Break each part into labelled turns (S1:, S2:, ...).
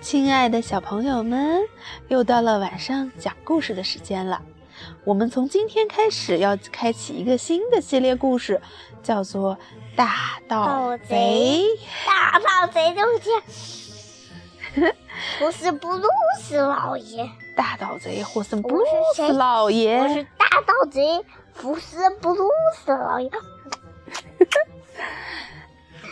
S1: 亲爱的小朋友们，又到了晚上讲故事的时间了。我们从今天开始要开启一个新的系列故事，叫做《大盗贼》。
S2: 大盗贼就 是福斯布鲁斯老爷。
S1: 大盗贼霍森布鲁斯老爷。
S2: 我是大盗贼福斯布鲁斯。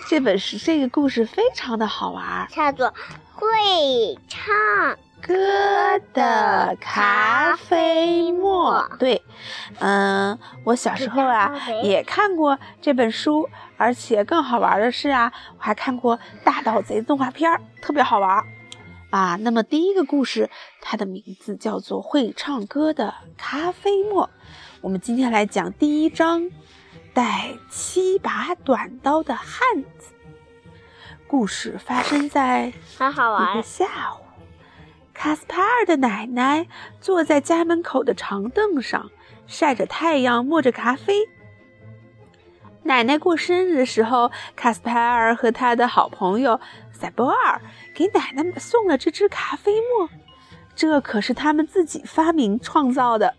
S1: 这本是这个故事非常的好玩，
S2: 叫做《会唱
S1: 歌的咖啡沫》。对，嗯，我小时候啊也看过这本书，而且更好玩的是啊，我还看过大盗贼动画片，特别好玩啊。那么第一个故事，它的名字叫做《会唱歌的咖啡沫》。我们今天来讲第一章。带七把短刀的汉子。故事发生在一个下午，卡斯帕尔的奶奶坐在家门口的长凳上，晒着太阳，磨着咖啡。奶奶过生日的时候，卡斯帕尔和他的好朋友塞博尔给奶奶送了这支咖啡沫，这可是他们自己发明创造的。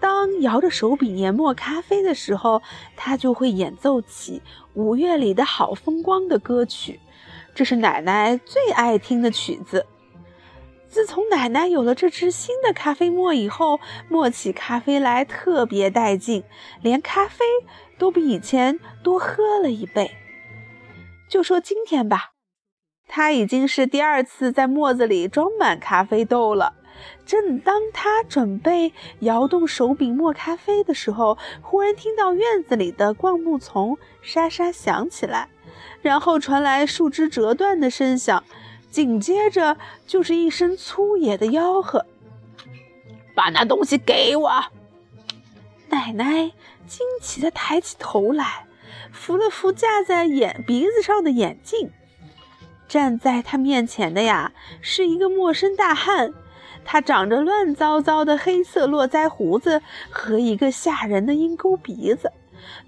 S1: 当摇着手柄研磨咖啡的时候，他就会演奏起五月里的好风光的歌曲，这是奶奶最爱听的曲子。自从奶奶有了这支新的咖啡磨以后，磨起咖啡来特别带劲，连咖啡都比以前多喝了一倍。就说今天吧，他已经是第二次在磨子里装满咖啡豆了。正当他准备摇动手柄磨咖啡的时候，忽然听到院子里的灌木丛沙沙响起来，然后传来树枝折断的声响，紧接着就是一声粗野的吆喝：“把那东西给我！”奶奶惊奇地抬起头来，扶了扶架在眼鼻子上的眼镜，站在他面前的呀，是一个陌生大汉。他长着乱糟糟的黑色络腮胡子和一个吓人的鹰钩鼻子，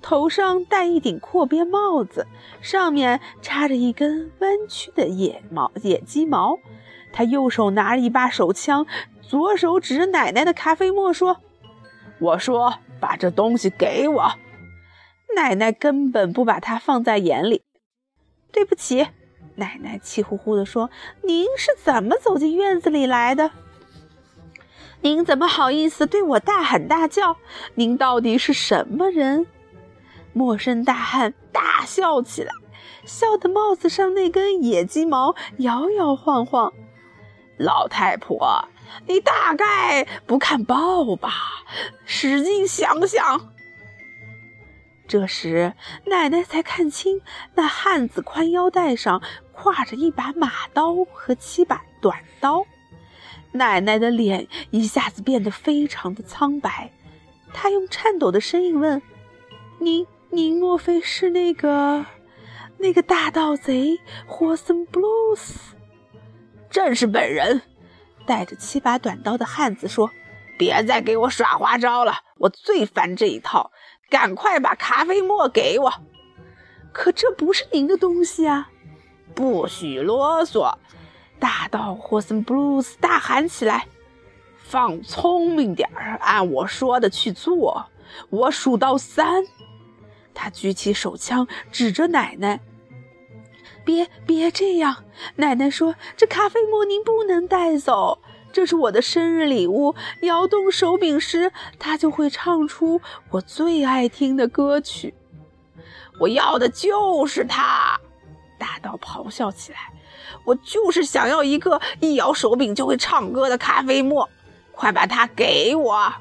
S1: 头上戴一顶阔边帽子，上面插着一根弯曲的野毛野鸡毛。他右手拿着一把手枪，左手指着奶奶的咖啡沫说：“我说，把这东西给我。”奶奶根本不把他放在眼里。对不起，奶奶气呼呼地说：“您是怎么走进院子里来的？”您怎么好意思对我大喊大叫？您到底是什么人？陌生大汉大笑起来，笑得帽子上那根野鸡毛摇摇晃晃。老太婆，你大概不看报吧？使劲想想。这时，奶奶才看清那汉子宽腰带上挎着一把马刀和七把短刀。奶奶的脸一下子变得非常的苍白，她用颤抖的声音问：“您，您莫非是那个，那个大盗贼霍森布鲁斯？”“正是本人。”带着七把短刀的汉子说：“别再给我耍花招了，我最烦这一套。赶快把咖啡沫给我。”“可这不是您的东西啊！”“不许啰嗦。”大盗霍森布鲁斯大喊起来：“放聪明点儿，按我说的去做。我数到三。”他举起手枪指着奶奶：“别别这样！”奶奶说：“这咖啡沫您不能带走，这是我的生日礼物。摇动手柄时，它就会唱出我最爱听的歌曲。我要的就是它！”大盗咆哮起来。我就是想要一个一摇手柄就会唱歌的咖啡沫，快把它给我！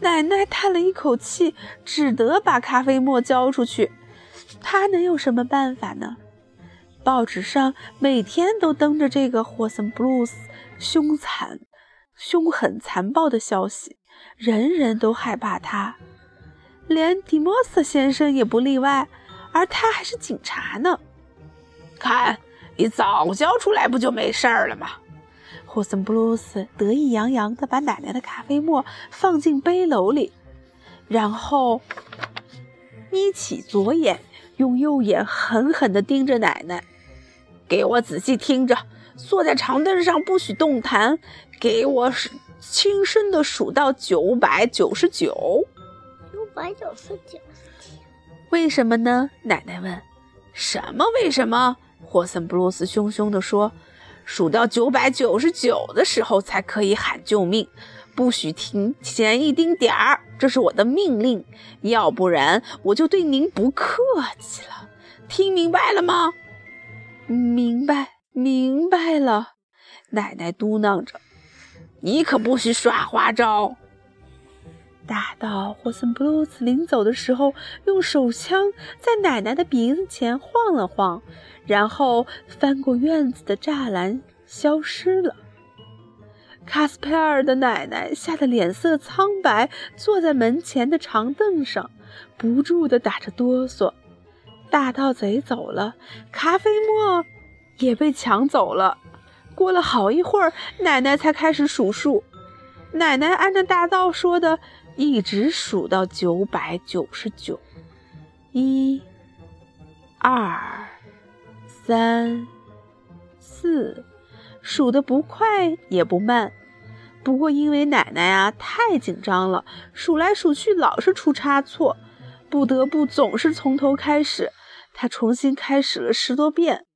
S1: 奶奶叹了一口气，只得把咖啡沫交出去。她能有什么办法呢？报纸上每天都登着这个霍森布鲁斯凶残、凶狠、残暴的消息，人人都害怕他，连迪莫斯先生也不例外，而他还是警察呢。看。你早交出来不就没事儿了吗？霍森布鲁斯得意洋洋地把奶奶的咖啡沫放进背篓里，然后眯起左眼，用右眼狠狠地盯着奶奶。给我仔细听着，坐在长凳上不许动弹。给我轻声的数到九百九十九。
S2: 九百九十九。
S1: 为什么呢？奶奶问。什么？为什么？霍森布鲁斯凶凶地说。数到九百九十九的时候才可以喊救命，不许停前一丁点儿，这是我的命令，要不然我就对您不客气了。听明白了吗？明白，明白了。奶奶嘟囔着：“你可不许耍花招。”大盗霍森布鲁斯临走的时候，用手枪在奶奶的鼻子前晃了晃。然后翻过院子的栅栏，消失了。卡斯佩尔的奶奶吓得脸色苍白，坐在门前的长凳上，不住地打着哆嗦。大盗贼走了，咖啡沫也被抢走了。过了好一会儿，奶奶才开始数数。奶奶按照大盗说的，一直数到九百九十九。一，二。三、四，数的不快也不慢，不过因为奶奶啊太紧张了，数来数去老是出差错，不得不总是从头开始。她重新开始了十多遍。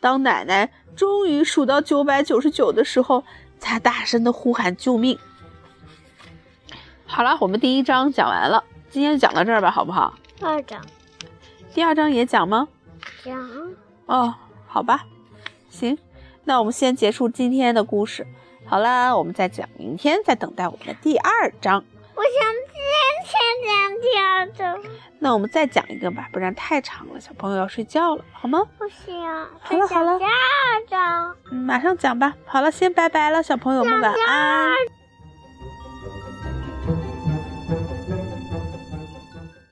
S1: 当奶奶终于数到九百九十九的时候，才大声的呼喊救命。好了，我们第一章讲完了，今天就讲到这儿吧，好不好？
S2: 二章，
S1: 第二章也讲吗？
S2: 讲。
S1: 哦，好吧，行，那我们先结束今天的故事。好了，我们再讲明天，再等待我们的第二章。
S2: 我想今天讲第二章。
S1: 那我们再讲一个吧，不然太长了，小朋友要睡觉了，好吗？
S2: 不行，
S1: 好了好了，
S2: 第二章，
S1: 马上讲吧。好了，先拜拜了，小朋友们晚安。